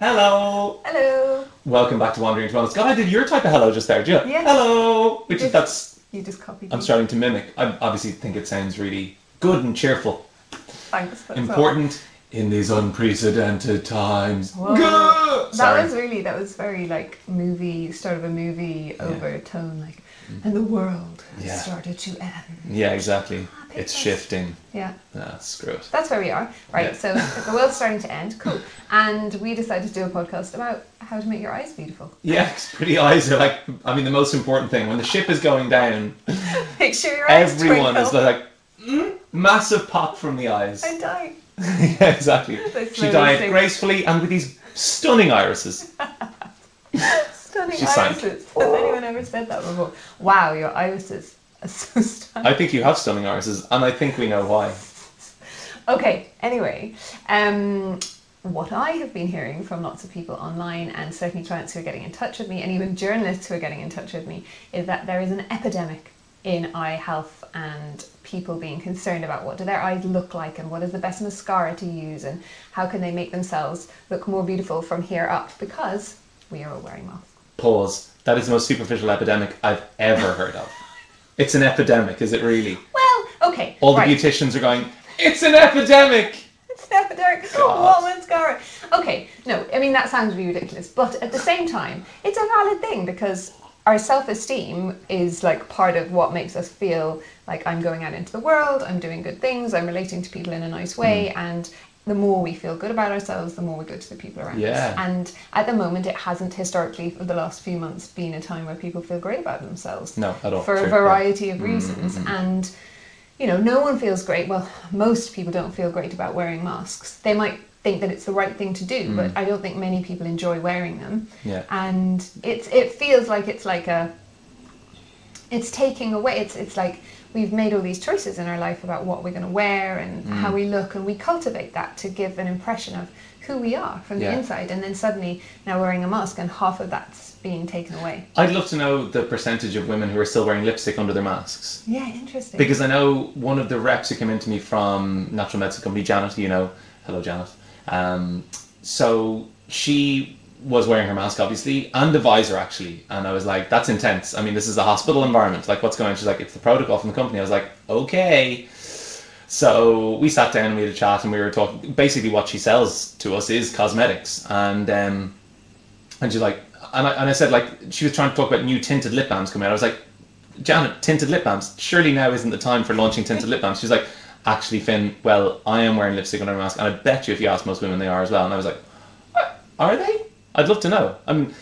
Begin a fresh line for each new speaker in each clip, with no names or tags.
Hello.
Hello.
Welcome back to Wandering Toronto. God, I did your type of hello just there, did you?
Yeah.
Hello. Which is that's
You just copied.
I'm
me.
starting to mimic. I obviously think it sounds really good and cheerful.
Thanks. that's all.
Important in these unprecedented times.
That
Sorry.
was really that was very like movie start of a movie overtone like, mm. and the world
Yeah.
started to end.
Yeah, exactly. It's shifting.
Yeah,
Ah, screw it.
that's where we are. Right.
Yeah.
So the world's starting to end. Cool. And we decided to do a podcast about how to make your eyes beautiful.
Yeah, 'cause pretty eyes are like. I mean, the most important thing when the ship is going down,
Make sure your eyes
everyone is like mm, massive pop from the eyes.
I die.
yeah, exactly. She died
sink.
gracefully and with these stunning irises.
Stunning
She
irises. Has anyone ever said that before? Wow, your irises are so stunning.
I think you have stunning irises, and I think we know why.
Okay, anyway, um, what I have been hearing from lots of people online and certainly clients who are getting in touch with me and even journalists who are getting in touch with me is that there is an epidemic in eye health and people being concerned about what do their eyes look like and what is the best mascara to use and how can they make themselves look more beautiful from here up because we are all wearing masks.
Pause. That is the most superficial epidemic I've ever heard of. It's an epidemic, is it really?
Well, okay.
All the
right.
beauticians are going, it's an epidemic!
It's an epidemic.
God.
What mascara? Okay, no, I mean that sounds really ridiculous, but at the same time, it's a valid thing because our self-esteem is like part of what makes us feel like I'm going out into the world, I'm doing good things, I'm relating to people in a nice way,
Mm.
and the more we feel good about ourselves, the more we go to the people around
Yeah.
us. And at the moment, it hasn't historically for the last few months been a time where people feel great about themselves
No, at all.
for
True,
a
yeah. Mm,
variety of reasons. And you know, no one feels great. Well, most people don't feel great about wearing masks. They might think that it's the right thing to do, but I don't think many people enjoy wearing them.
Mm. Yeah.
And it's it feels like it's like a it's taking away. It's it's like we've made all these choices in our life about what we're going to wear and
Mm.
how we look, and we cultivate that to give an impression of who we are from
Yeah.
the inside. And then suddenly now wearing a mask, and half of that's being taken away.
I'd love to know the percentage of women who are still wearing lipstick under their masks.
Yeah, interesting.
Because I know one of the reps who came into me from Natural Medicine Company, Janet, you know, hello Janet. Um, so she was wearing her mask obviously and the visor actually, and I was like, that's intense. I mean, this is a hospital environment. Like, what's going on? She's like, it's the protocol from the company. I was like, okay. So we sat down and we had a chat and we were talking. Basically, what she sells to us is cosmetics, and um, and she's like, and I, and I said like she was trying to talk about new tinted lip balms coming out. I was like, Janet, tinted lip balms. Surely now isn't the time for launching tinted lip balms. She's like, actually, Finn. Well, I am wearing lipstick under my mask, and I bet you if you ask most women, they are as well. And I was like, "What? are they? I'd love to know. I mean,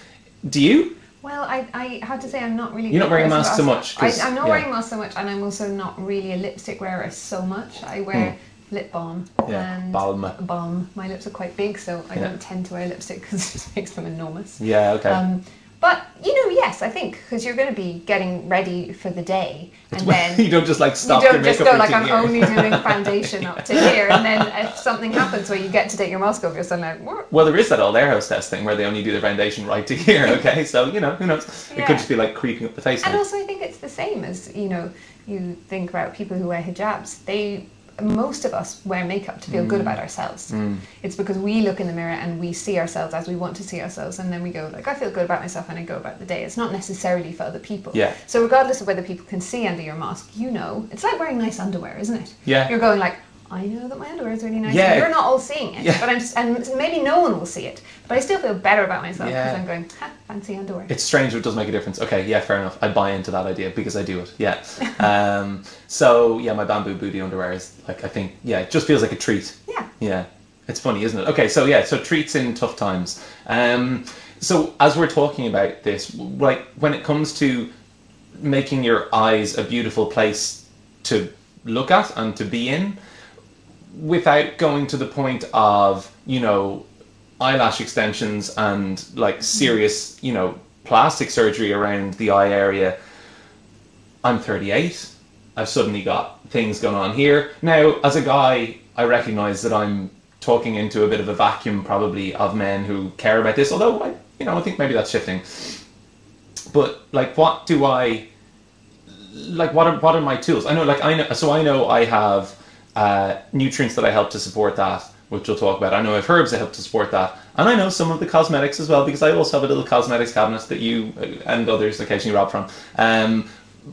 do you?
Well, I, I have to say I'm not really.
You're not wearing a mask so much,
I, I'm not
yeah.
wearing a mask so much, and I'm also not really a lipstick wearer so much. I wear lip balm
Hmm. Yeah,
and
balm.
balm. My lips are quite big, so I
Yeah.
don't tend to wear lipstick because it just makes them enormous.
Yeah. Okay.
Um, but you know, yes, I think because you're going to be getting ready for the day, and then
you don't just like stop
you don't just go like I'm
here.
only doing foundation up to here, and then if something happens where you get to take your mask off, you're suddenly like?
Well, there is that old air hostess thing where they only do their foundation right to here. Okay, so you know who knows? It could just be like creeping up the face.
And also, I think it's the same as you know. You think about people who wear hijabs. They, most of us, wear makeup to feel
Mm.
good about ourselves. It's because we look in the mirror and we see ourselves as we want to see ourselves, and then we go like, "I feel good about myself," and I go about the day. It's not necessarily for other people.
Yeah.
So regardless of whether people can see under your mask, you know, it's like wearing nice underwear, isn't it?
Yeah.
You're going like. I know that my underwear is really nice.
Yeah.
You're not all seeing it,
Yeah.
but I'm just, and maybe no one will see it, but I still feel better about myself because
Yeah.
I'm going, ha, fancy underwear.
It's strange, but it does make a difference. Okay, yeah, fair enough. I buy into that idea because I do it. Yeah. Um, so yeah, my bamboo booty underwear is like I think yeah, it just feels like a treat.
yeah.
Yeah, it's funny, isn't it? Okay, so yeah, so treats in tough times. Um, so as we're talking about this, like when it comes to making your eyes a beautiful place to look at and to be in, without going to the point of you know eyelash extensions and like serious you know plastic surgery around the eye area. I'm 38. I've suddenly got things going on here. Now, as a guy, I recognize that I'm talking into a bit of a vacuum probably of men who care about this, although I, you know, I think maybe that's shifting. But like what do I like what are what are my tools? I know like I know so I know I have uh, nutrients that I help to support that. Which we'll talk about. I know I have herbs that help to support that, and I know some of the cosmetics as well because I also have a little cosmetics cabinet that you uh, and others occasionally rob from. Um,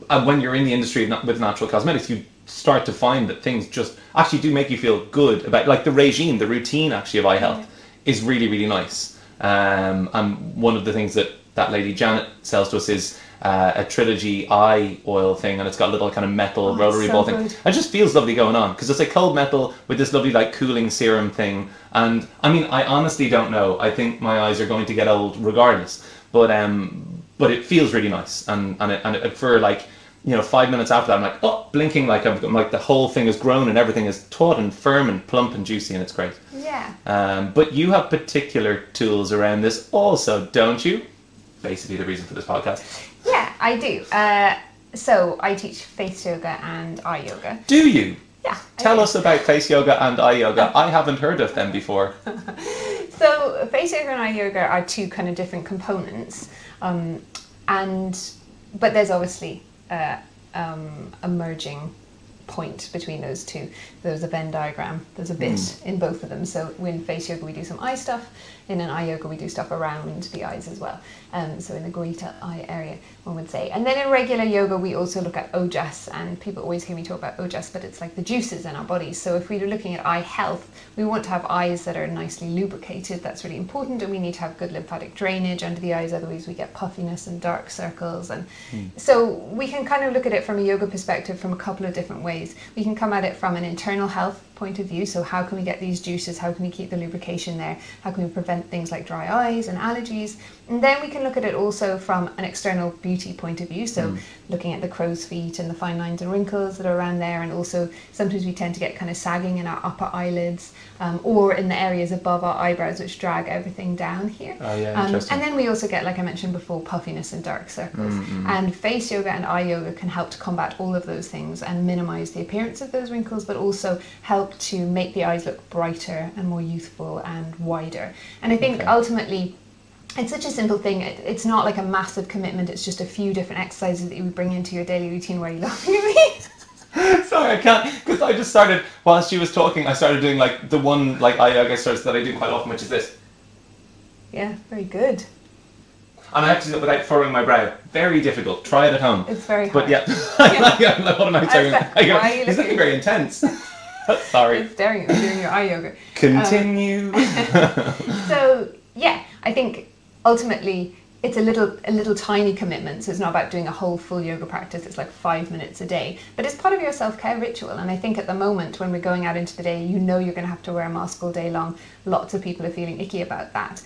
and when you're in the industry with natural cosmetics, you start to find that things just actually do make you feel good about like the regime, the routine actually of eye health is really really nice. Um, and one of the things that that lady Janet sells to us is uh, a trilogy eye oil thing, and it's got a little kind of metal
Oh,
rotary
so
ball thing.
good.
It just feels lovely going on because it's a cold metal with this lovely like cooling serum thing. And I mean, I honestly don't know. I think my eyes are going to get old regardless, but um, but it feels really nice, and and it, and it, for like. You know, five minutes after that, I'm like, oh, blinking like I'm, I'm like the whole thing has grown and everything is taut and firm and plump and juicy and it's great.
Yeah.
Um, but you have particular tools around this also, don't you? Basically, the reason for this podcast.
Yeah, I do. Uh, so I teach face yoga and eye yoga.
Do you?
Yeah.
Tell us about face yoga and eye yoga. I haven't heard of them before.
So face yoga and eye yoga are two kind of different components, um, and but there's obviously uh, um, a merging point between those two. There's a Venn diagram. There's a bit in both of them. So in face yoga we do some eye stuff. In an eye yoga we do stuff around the eyes as well. Um, so in the greater eye area, one would say. And then in regular yoga we also look at ojas, and people always hear me talk about ojas, but it's like the juices in our bodies. So if we're looking at eye health, we want to have eyes that are nicely lubricated. That's really important, and we need to have good lymphatic drainage under the eyes. Otherwise, we get puffiness and dark circles. And so we can kind of look at it from a yoga perspective from a couple of different ways. We can come at it from an internal health point of view. So how can we get these juices? How can we keep the lubrication there? How can we prevent things like dry eyes and allergies? And then we can look at it also from an external beauty point of view. So looking at the crow's feet and the fine lines and wrinkles that are around there, and also sometimes we tend to get kind of sagging in our upper eyelids um, or in the areas above our eyebrows, which drag everything down here.
Oh, yeah,
Um, and then we also get, like I mentioned before, puffiness and dark circles.
Mm-hmm.
And face yoga and eye yoga can help to combat all of those things and minimize the appearance of those wrinkles, but also help to make the eyes look brighter and more youthful and wider. And I think
Okay.
ultimately, it's such a simple thing. It, it's not like a massive commitment. It's just a few different exercises that you would bring into your daily routine. Where you laughing at me?
Sorry, I can't because I just started while she was talking. I started doing like the one like eye yoga exercise that I do quite often, which is this,
yeah, very good.
and I have to do it without furrowing my brow. Very difficult. Try it at home.
It's very hard.
But yeah, I'm like, what am I I
why are you
He's looking
looking-
very intense. Sorry.
It's staring at you doing your eye yoga.
Continue.
Um, so yeah, I think ultimately it's a little a little tiny commitment. So it's not about doing a whole full yoga practice. It's like five minutes a day, but it's part of your self care ritual. And I think at the moment when we're going out into the day, you know you're going to have to wear a mask all day long. Lots of people are feeling icky about that.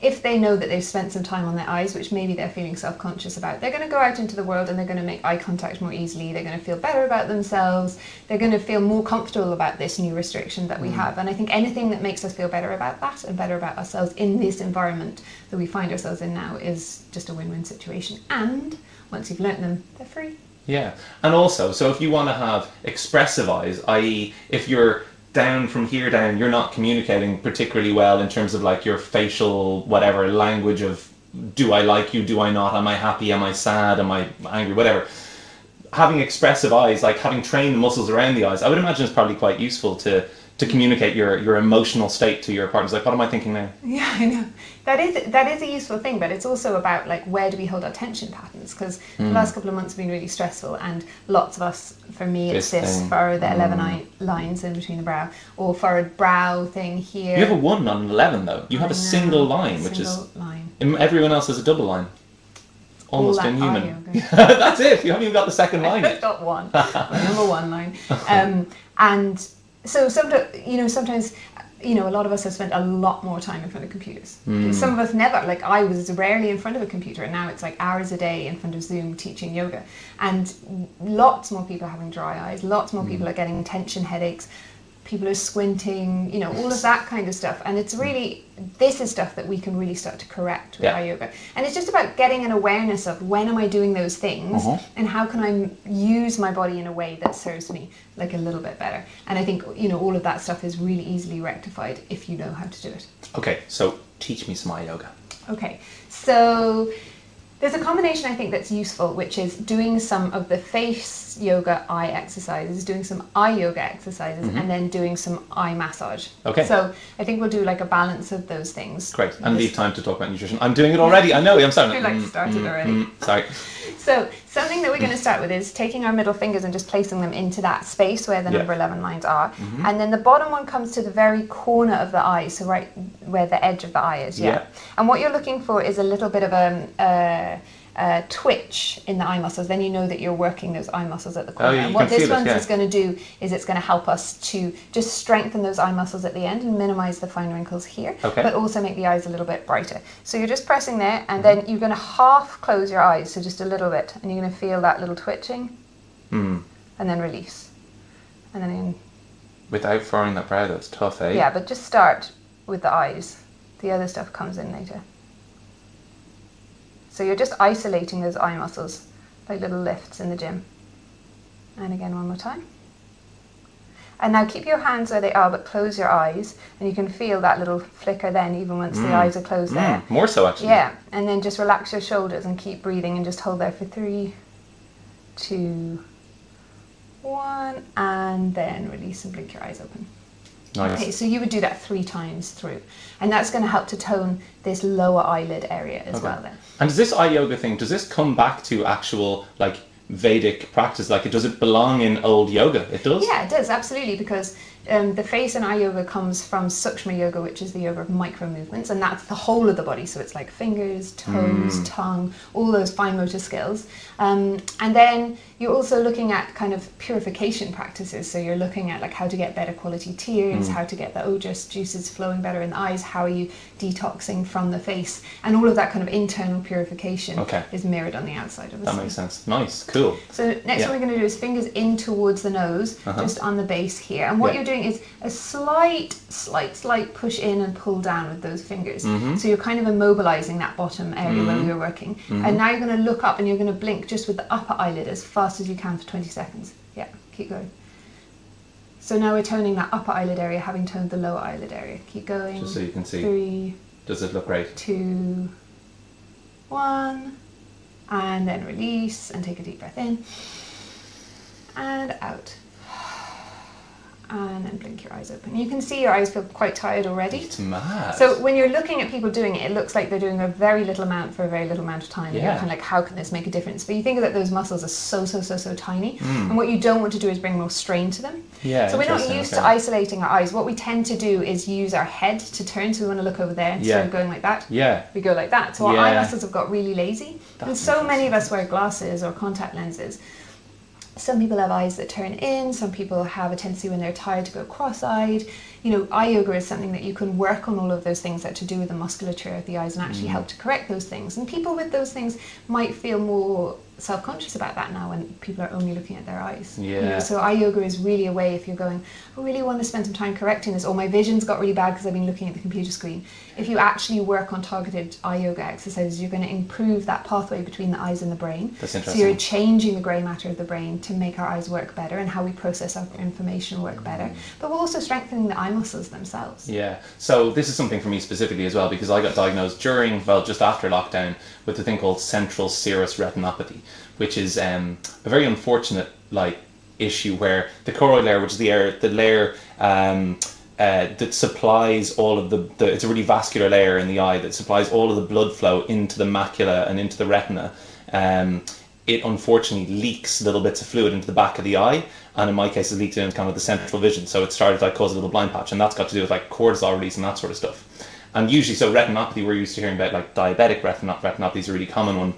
If they know that they've spent some time on their eyes, which maybe they're feeling self conscious about, they're going to go out into the world and they're going to make eye contact more easily. They're going to feel better about themselves. They're going to feel more comfortable about this new restriction that we mm. have. And I think anything that makes us feel better about that and better about ourselves in this environment that we find ourselves in now is just a win win situation. And once you've learnt them, they're free.
Yeah, and also, so if you want to have expressive eyes, i.e., if you're down from here down, you're not communicating particularly well in terms of like your facial whatever language of do I like you, do I not, am I happy, am I sad, am I angry, whatever. Having expressive eyes, like having trained the muscles around the eyes, I would imagine it's probably quite useful to to communicate your your emotional state to your partners. Like, what am I thinking now?
Yeah, I know. That is that is a useful thing, but it's also about like where do we hold our tension patterns? Because
Hmm.
the last couple of months have been really stressful, and lots of us, for me, it's
This
this
thing.
furrow, the eleven
Mm.
eye lines in between the brow, or furrowed brow thing here.
You have a one on an eleven though. You have
I
a
know,
single line, which is
line.
everyone else has a double line. Almost
All
inhuman. That's it. You haven't even got the second line
I've got one, number one line. Um, and so sometimes, you know, sometimes, you know, a lot of us have spent a lot more time in front of computers.
Hmm.
Some of us never. Like I was rarely in front of a computer, and now it's like hours a day in front of Zoom teaching yoga. And lots more people are having dry eyes. Lots more
Hmm.
people are getting tension headaches. People are squinting, you know, all of that kind of stuff. And it's really, this is stuff that we can really start to correct with
Yeah.
our yoga. And it's just about getting an awareness of when am I doing those things
Uh-huh.
and how can I use my body in a way that serves me like a little bit better. And I think, you know, all of that stuff is really easily rectified if you know how to do it.
Okay, so teach me some yoga.
Okay, so There's a combination I think that's useful, which is doing some of the face yoga eye exercises, doing some eye yoga exercises, and then doing some eye massage.
Mm-hmm. Okay.
So I think we'll do like a balance of those things.
Great. And leave time to talk about nutrition. I'm doing it already. I know. I'm sorry.
I feel like you started already.
mm, sorry.
So something that we're going to start with is taking our middle fingers and just placing them into that space where the
Yeah.
number 11 lines are. Mm-hmm. And then the bottom one comes to the very corner of the eye, so right where the edge of the eye is. Yeah.
Yeah.
And what you're looking for is a little bit of a, a, a twitch in the eye muscles. Then you know that you're working those eye muscles at the corner.
Oh,
and what this one
yeah.
is going to do is it's going to help us to just strengthen those eye muscles at the end and minimize the fine wrinkles here,
Okay.
but also make the eyes a little bit brighter. So you're just pressing there, and
Mm-hmm.
then you're going to half close your eyes, so just a little bit, and you're going to feel that little twitching,
Mm.
and then release. And then, in,
Without furrowing that brow, that's tough, eh?
yeah, but just start with the eyes. The other stuff comes in later. So you're just isolating those eye muscles, like little lifts in the gym. And again, one more time. And now keep your hands where they are, but close your eyes, and you can feel that little flicker then, even once the
Mm.
eyes are closed there.
Mm, more so, actually.
Yeah, and then just relax your shoulders and keep breathing and just hold there for three, two, one, and then release and blink your eyes open.
Nice.
Okay, so you would do that three times through, and that's going to help to tone this lower eyelid area as
Okay.
well. Then.
And does this eye yoga thing, does this come back to actual, like, Vedic practice? Like, does it belong in old yoga? It does?
Yeah, it does absolutely because um, the face and eye yoga comes from Sukshma yoga, which is the yoga of micro movements, and that's the whole of the body. So it's like fingers, toes, tongue, all those fine motor skills. Um, and then you're also looking at kind of purification practices. So you're looking at like how to get better quality tears, how to get the ojas juices flowing better in the eyes, how are you detoxing from the face, and all of that kind of internal purification
Okay.
is mirrored on the outside of the
That
skin.
makes sense. Nice. Cool.
So next
Yeah.
one we're going to do is fingers in towards the nose,
Uh-huh.
just on the base here. And what
Yeah.
you're doing is a slight, slight, slight push in and pull down with those fingers.
Mm-hmm.
So you're kind of immobilizing that bottom area where we were working.
Mm-hmm.
And now you're going to look up and you're going to blink just with the upper eyelid as fast as you can for 20 seconds. Yeah, keep going. So now we're toning that upper eyelid area, having toned the lower eyelid area. Keep going.
Just so you can see.
Three,
Does it look great?
two, one, and then release and take a deep breath in and out. And then blink your eyes open. You can see your eyes feel quite tired already.
It's mad.
So when you're looking at people doing it, it looks like they're doing a very little amount for a very little amount of time. And you're kind of like, how can this make a difference? But you think that those muscles are so, so, so, so tiny.
Mm.
And what you don't want to do is bring more strain to them.
yeah,
So we're not used
okay.
to isolating our eyes. What we tend to do is use our head to turn. So we want to look over there instead
Yeah.
of going like that
Yeah.
we go like that. So our eye muscles have got really lazy. and so many of us wear glasses or contact lenses. Some people have eyes that turn in, some people have a tendency when they're tired to go cross eyed. You know, eye yoga is something that you can work on all of those things that to do with the musculature of the eyes and actually
Mm.
help to correct those things. And people with those things might feel more self conscious about that now when people are only looking at their eyes. You know,
Yeah.
so eye yoga is really a way if you're going, I really want to spend some time correcting this, or my vision's got really bad because I've been looking at the computer screen. If you actually work on targeted eye yoga exercises, you're going to improve that pathway between the eyes and the brain.
That's interesting.
So you're changing the grey matter of the brain to make our eyes work better and how we process our information work better. But we're also strengthening the eye muscles themselves.
Yeah. So this is something for me specifically as well because I got diagnosed during, well, just after lockdown with a thing called central serous retinopathy, which is um, a very unfortunate like issue where the choroid layer, which is the air, the layer um, uh, that supplies all of the, the, it's a really vascular layer in the eye that supplies all of the blood flow into the macula and into the retina. Um, it unfortunately leaks little bits of fluid into the back of the eye, and in my case, it leaked into kind of the central vision. So it started to like cause a little blind patch, and that's got to do with like cortisol release and that sort of stuff. And usually, so retinopathy, we're used to hearing about like diabetic retinop- retinopathy is a really common one,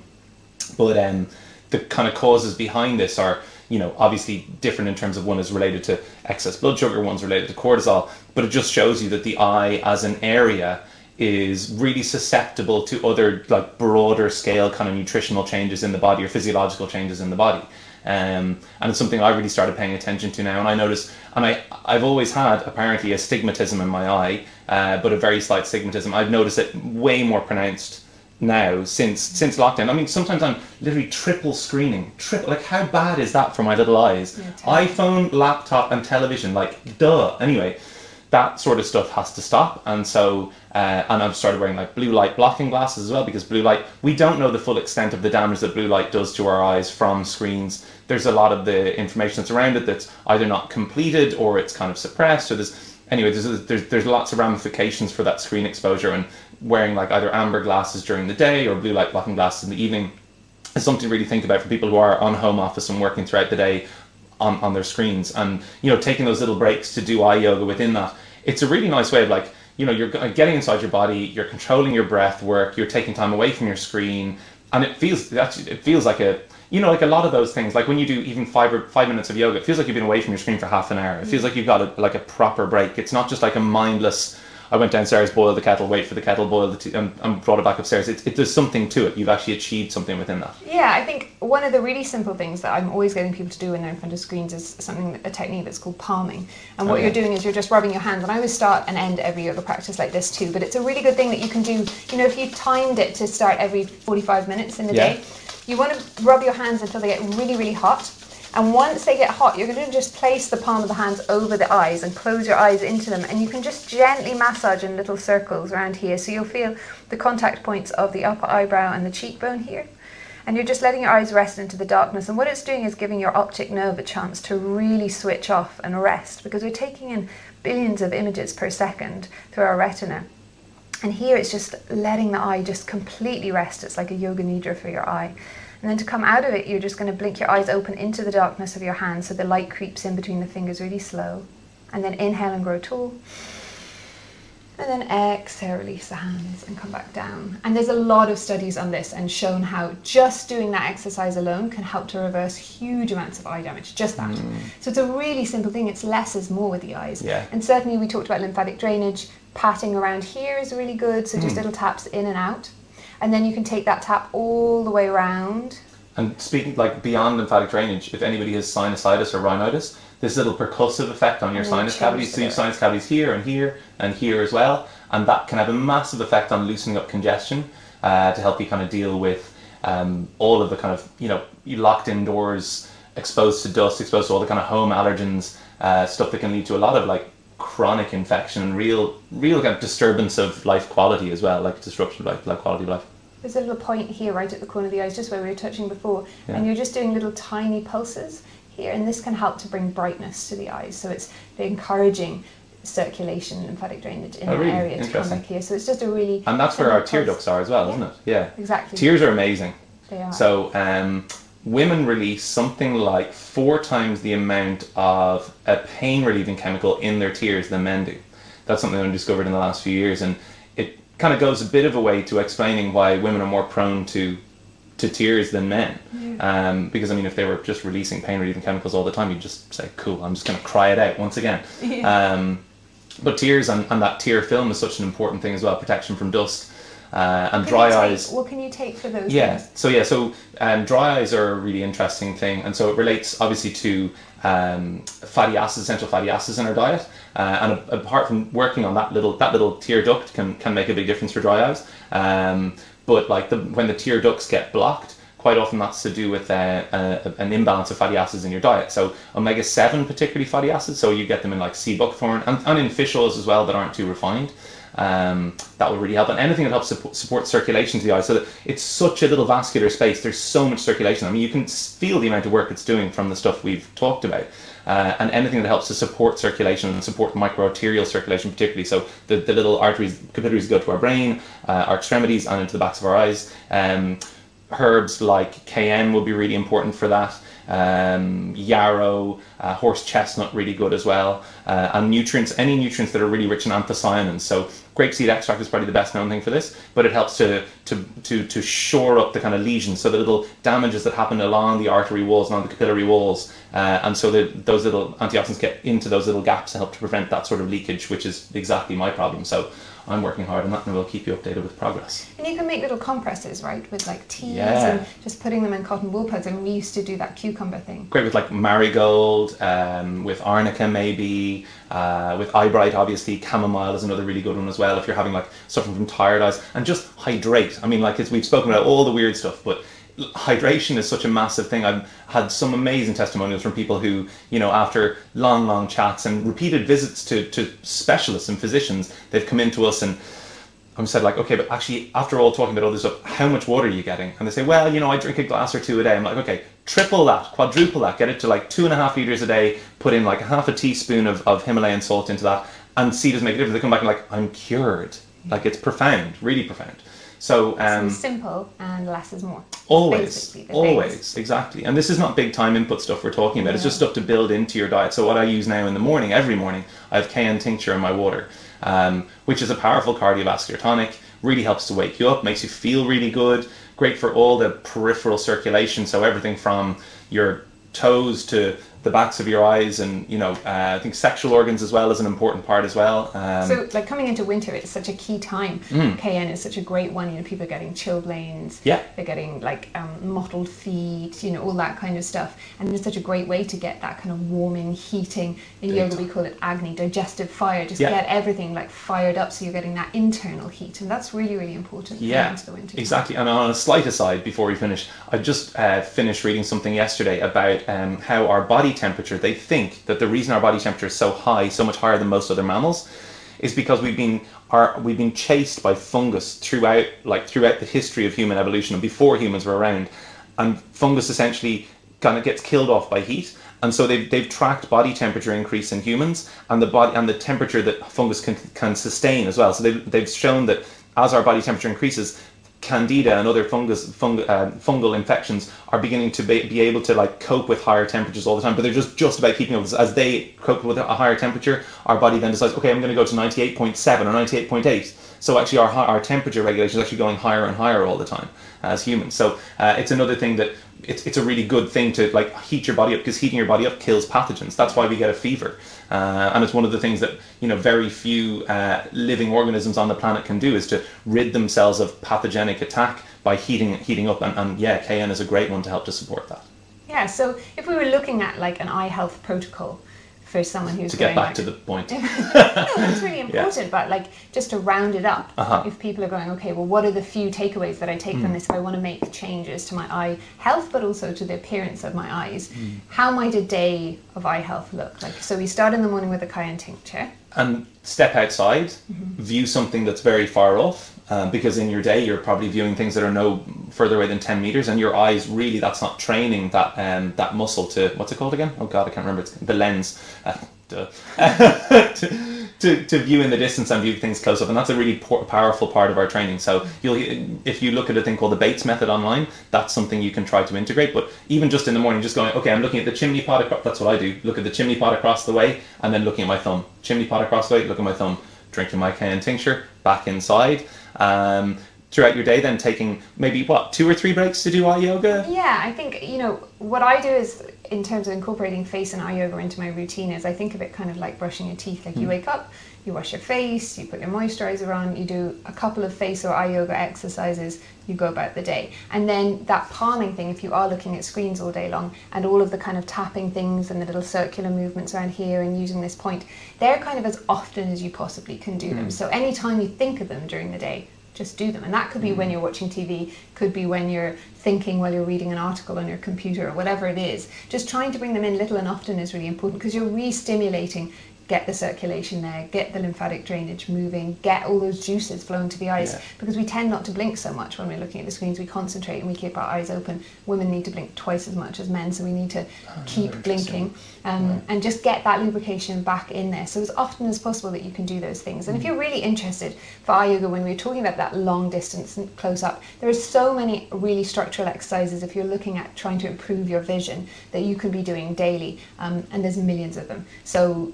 but um, the kind of causes behind this are you know obviously different in terms of one is related to excess blood sugar, one's related to cortisol, but it just shows you that the eye as an area is really susceptible to other like broader scale kind of nutritional changes in the body or physiological changes in the body. Um, and it's something I really started paying attention to now. And I noticed, and I, I've always had apparently a astigmatism in my eye, uh, but a very slight astigmatism. I've noticed it way more pronounced now since since lockdown. I mean, sometimes I'm literally triple screening. Triple, like how bad is that for my little eyes?
Yeah,
iPhone, laptop, and television. Like, duh. Anyway, that sort of stuff has to stop. And so, uh, and I've started wearing like blue light blocking glasses as well because blue light, we don't know the full extent of the damage that blue light does to our eyes from screens. There's a lot of the information that's around it that's either not completed or it's kind of suppressed. Or there's, anyway, there's, there's, there's lots of ramifications for that screen exposure and wearing like either amber glasses during the day or blue light blocking glasses in the evening is something to really think about for people who are on home office and working throughout the day on, on their screens and you know taking those little breaks to do eye yoga within that. It's a really nice way of like you know you're getting inside your body you're controlling your breath work you're taking time away from your screen and it feels actually it feels like a you know like a lot of those things like when you do even five or five minutes of yoga it feels like you've been away from your screen for half an hour. It feels mm. like you've got a, like a proper break. It's not just like a mindless I went downstairs, boiled the kettle, wait for the kettle, boiled the tea, and, and brought it back upstairs. It, it, there's something to it. You've actually achieved something within that.
Yeah, I think one of the really simple things that I'm always getting people to do when they're in front of screens is something, a technique that's called palming. And what oh, yeah. you're doing is you're just rubbing your hands. And I always start and end every yoga practice like this too. But it's a really good thing that you can do. You know, if you timed it to start every 45 minutes in the yeah. day, you want to rub your hands until they get really, really hot and once they get hot, you're going to just place the palm of the hands over the eyes and close your eyes into them. And you can just gently massage in little circles around here. So you'll feel the contact points of the upper eyebrow and the cheekbone here. And you're just letting your eyes rest into the darkness. And what it's doing is giving your optic nerve a chance to really switch off and rest because we're taking in billions of images per second through our retina. And here it's just letting the eye just completely rest. It's like a yoga nidra for your eye. And then to come out of it, you're just going to blink your eyes open into the darkness of your hand so the light creeps in between the fingers really slow. And then inhale and grow tall. And then exhale, release the hands and come back down. And there's a lot of studies on this and shown how just doing that exercise alone can help to reverse huge amounts of eye damage. Just that. Mm. So it's a really simple thing. It's less is more with the eyes.
Yeah.
And certainly we talked about lymphatic drainage. Patting around here is really good. So just mm. little taps in and out and then you can take that tap all the way around.
And speaking like beyond lymphatic drainage, if anybody has sinusitis or rhinitis, this little percussive effect on your sinus cavities. So your sinus cavities here and here and here as well, and that can have a massive effect on loosening up congestion uh, to help you kind of deal with um, all of the kind of you know you locked indoors, exposed to dust, exposed to all the kind of home allergens, uh, stuff that can lead to a lot of like chronic infection and real real kind of disturbance of life quality as well, like disruption of life, life quality of life.
There's a little point here right at the corner of the eyes, just where we were touching before, yeah. and you're just doing little tiny pulses here, and this can help to bring brightness to the eyes. So it's encouraging circulation, lymphatic drainage in oh, really? area to come back here. So it's just a really
and that's where our tear ducts are as well, yeah. isn't it? Yeah,
exactly.
Tears are amazing.
They are.
So um, women release something like four times the amount of a pain relieving chemical in their tears than men do. That's something I've discovered in the last few years, and it kind of goes a bit of a way to explaining why women are more prone to to tears than men. Yeah. Um, because I mean, if they were just releasing pain relieving chemicals all the time, you'd just say, "Cool, I'm just going to cry it out once again." Yeah. Um, but tears and, and that tear film is such an important thing as well, protection from dust. Uh, and dry
take,
eyes.
What can you take for those?
Yeah.
Things?
So yeah. So um, dry eyes are a really interesting thing, and so it relates obviously to um, fatty acids, essential fatty acids in our diet. Uh, and a, apart from working on that little that little tear duct can can make a big difference for dry eyes. Um, but like the, when the tear ducts get blocked, quite often that's to do with uh, uh, an imbalance of fatty acids in your diet. So omega seven, particularly fatty acids, so you get them in like sea buckthorn and, and in fish oils as well that aren't too refined. Um, that will really help. And anything that helps support, support circulation to the eye, so it's such a little vascular space. There's so much circulation. I mean, you can feel the amount of work it's doing from the stuff we've talked about. Uh, and anything that helps to support circulation and support microarterial circulation, particularly. So the, the little arteries, capillaries go to our brain, uh, our extremities, and into the backs of our eyes. Um, herbs like cayenne will be really important for that. Um, yarrow, uh, horse chestnut, really good as well. Uh, and nutrients, any nutrients that are really rich in anthocyanins. So grapeseed extract is probably the best known thing for this, but it helps to to to to shore up the kind of lesions, so the little damages that happen along the artery walls and on the capillary walls, uh, and so that those little antioxidants get into those little gaps to help to prevent that sort of leakage, which is exactly my problem. So I'm working hard on that and we'll keep you updated with progress.
And you can make little compresses, right, with like teas
yeah.
and just putting them in cotton wool pads. And we used to do that cucumber thing.
Great with like marigold, um, with arnica maybe, uh, with eyebright obviously. Chamomile is another really good one as well if you're having like suffering from tired eyes. And just hydrate. I mean, like it's, we've spoken about all the weird stuff, but hydration is such a massive thing. I've had some amazing testimonials from people who, you know, after long, long chats and repeated visits to, to specialists and physicians, they've come into us and I said like, okay, but actually, after all talking about all this stuff, how much water are you getting? And they say, well, you know, I drink a glass or two a day. I'm like, okay, triple that, quadruple that, get it to like two and a half liters a day. Put in like half a teaspoon of, of Himalayan salt into that, and see does make a difference. They come back and like, I'm cured. Like it's profound, really profound. So, um,
simple and less is more.
Always, always,
things.
exactly. And this is not big time input stuff we're talking about. It's just stuff to build into your diet. So what I use now in the morning, every morning, I have cayenne tincture in my water, um, which is a powerful cardiovascular tonic. Really helps to wake you up, makes you feel really good. Great for all the peripheral circulation. So everything from your toes to the backs of your eyes, and you know, uh, I think sexual organs as well is an important part as well. Um,
So, like coming into winter, it's such a key time. Cayenne is such a great one. You know, people are getting chilblains.
Mm. Yeah.
They're getting like um, mottled feet. You know, all that kind of stuff. And it's such a great way to get that kind of warming, heating. In yoga, we call it agni, digestive fire. Just
Yeah.
get everything like fired up, so you're getting that internal heat, and that's really, really important.
Yeah,
into the winter.
exactly. And on a slight aside, before we finish, I just uh, finished reading something yesterday about um, how our body temperature. They think that the reason our body temperature is so high, so much higher than most other mammals, is because we've been our, we've been chased by fungus throughout like throughout the history of human evolution and before humans were around, and fungus essentially kind of gets killed off by heat. And so they've, they've tracked body temperature increase in humans and the body and the temperature that fungus can, can sustain as well. So they've, they've shown that as our body temperature increases, candida and other fungus fung, uh, fungal infections are beginning to be, be able to like cope with higher temperatures all the time but they're just just about keeping up. As they cope with a higher temperature our body then decides okay i'm going to go to 98.7 or 98.8 so actually our our temperature regulation is actually going higher and higher all the time as humans. So uh, it's another thing that it's, it's a really good thing to like heat your body up because heating your body up kills pathogens. That's why we get a fever. Uh, and it's one of the things that you know very few uh, living organisms on the planet can do is to rid themselves of pathogenic attack by heating heating up. And, and yeah cayenne is a great one to help to support that.
Yeah. So, if we were looking at like an eye health protocol for someone who's
to get back
like,
to the point
no, it's really important, but like just to round it up,
Uh-huh.
if people are going, okay, well, what are the few takeaways that I take
Hmm.
from this if I want to make changes to my eye health, but also to the appearance of my eyes?
Hmm.
How might a day of eye health look like? So we start in the morning with a cayenne tincture.
and step outside, view something that's very far off, um, because in your day you're probably viewing things that are no further away than ten meters, and your eyes really that's not training that um, that muscle to what's it called again? Oh God, I can't remember. It's the lens. Uh, to, to, to view in the distance and view things close up, and that's a really powerful part of our training. So you'll if you look at a thing called the Bates method online, that's something you can try to integrate. But even just in the morning, just going, okay, I'm looking at the chimney pot. Across, that's what I do. Look at the chimney pot across the way, and then looking at my thumb. Chimney pot across the way, look at my thumb. Drinking my cayenne tincture, back inside. Um, throughout your day, then taking maybe what two or three breaks to do eye yoga.
Yeah, I think, you know, what I do is in terms of incorporating face and eye yoga into my routine is I think of it kind of like brushing your teeth. Like you wake up, you wash your face, you put your moisturizer on, you do a couple of face or eye yoga exercises, you go about the day. And then that palming thing, if you are looking at screens all day long and all of the kind of tapping things and the little circular movements around here and using this point, they're kind of as often as you possibly can do them. Hmm. So anytime you think of them during the day, just do them. And that could be when hmm. you're watching TV, could be when you're thinking while you're reading an article on your computer or whatever it is. Just trying to bring them in little and often is really important because you're re stimulating. Get the circulation there, get the lymphatic drainage moving, get all those juices flowing to the eyes
Yeah.
because we tend not to blink so much when we're looking at the screens. We concentrate and we keep our eyes open. Women need to blink twice as much as men, so we need to keep blinking um, and just get that lubrication back in there. So as often as possible that you can do those things. And if you're really interested for eye yoga, when we were talking about that long distance and close up, there are so many really structural exercises if you're looking at trying to improve your vision that you can be doing daily. Um, and there's millions of them. So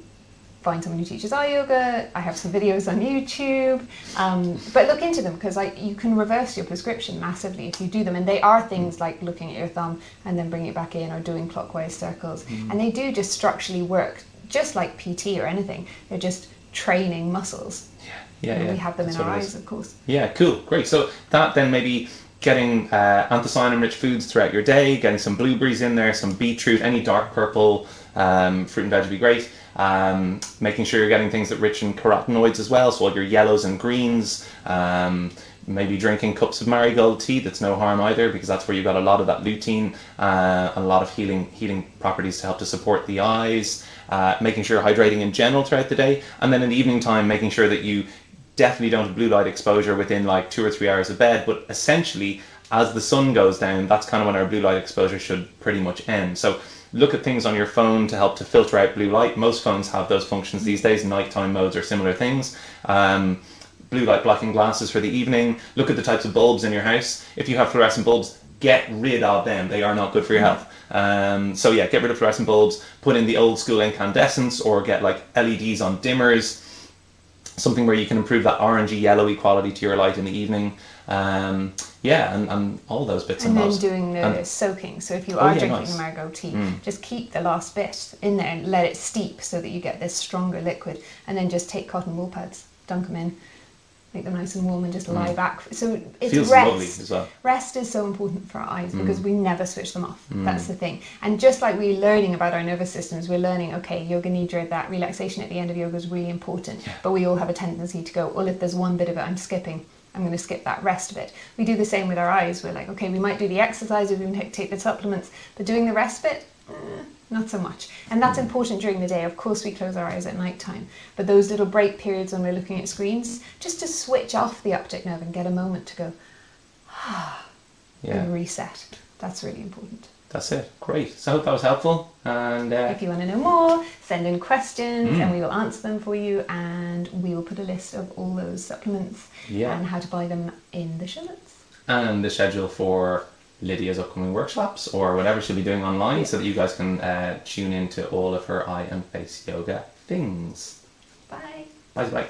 find someone who teaches eye yoga. I have some videos on YouTube, um, but look into them because you can reverse your prescription massively if you do them. And they are things like looking at your thumb and then bringing it back in, or doing clockwise circles. And they do just structurally work, just like PT or anything. They're just training muscles.
Yeah,
And
yeah.
we have them
that's
in our eyes, of course.
Yeah, cool, great. So that then maybe getting uh, anthocyanin-rich foods throughout your day, getting some blueberries in there, some beetroot, any dark purple um, fruit and veg would be great. Um, making sure you're getting things that rich in carotenoids as well, so all your yellows and greens. Um, maybe drinking cups of marigold tea. That's no harm either because that's where you've got a lot of that lutein, uh, a lot of healing healing properties to help to support the eyes. Uh, making sure you're hydrating in general throughout the day, and then in the evening time, making sure that you definitely don't have blue light exposure within like two or three hours of bed. But essentially, as the sun goes down, that's kind of when our blue light exposure should pretty much end. So look at things on your phone to help to filter out blue light. Most phones have those functions these days. Nighttime modes or similar things. Um, blue light blocking glasses for the evening. Look at the types of bulbs in your house. If you have fluorescent bulbs, get rid of them. They are not good for your health. Um, so yeah, get rid of fluorescent bulbs. Put in the old school incandescents, or get like LEDs on dimmers. Something where you can improve that orangey yellowy quality to your light in the evening. Um, yeah, and, and all those bits
and,
and,
then
bobs.
doing the
And-
soaking. So if you
Oh,
are
yeah,
drinking
nice.
the marigold tea,
Mm.
just keep the last bit in there and let it steep so that you get this stronger liquid. And then just take cotton wool pads, dunk them in, make them nice and warm, and just lie back. So it's
Mm. Feels
rest.
well.
Rest is so important for our eyes
Mm.
because we never switch them off. That's the thing. And just like we're learning about our nervous systems, we're learning, okay, yoga nidra, that relaxation at the end of yoga is really important. But we all have a tendency to go, well, if there's one bit of it I'm skipping, I'm going to skip that rest bit. We do the same with our eyes. We're like, okay, we might do the exercise, we can take, the supplements, but doing the rest bit, eh, not so much. And that's important during the day. Of course, we close our eyes at night time, but those little break periods when we're looking at screens, just to switch off the optic nerve and get a moment to go
Yeah,
and reset. That's really important.
That's it. Great. So I hope that was helpful. And uh,
If you want to know more, send in questions
Mm.
and we will answer them for you. And we will put a list of all those supplements
Yeah.
and how to buy them in the show notes.
and the schedule for Lydia's upcoming workshops or whatever she'll be doing online
Yeah.
so that you guys can uh, tune into all of her eye and face yoga things.
Bye.
Bye bye.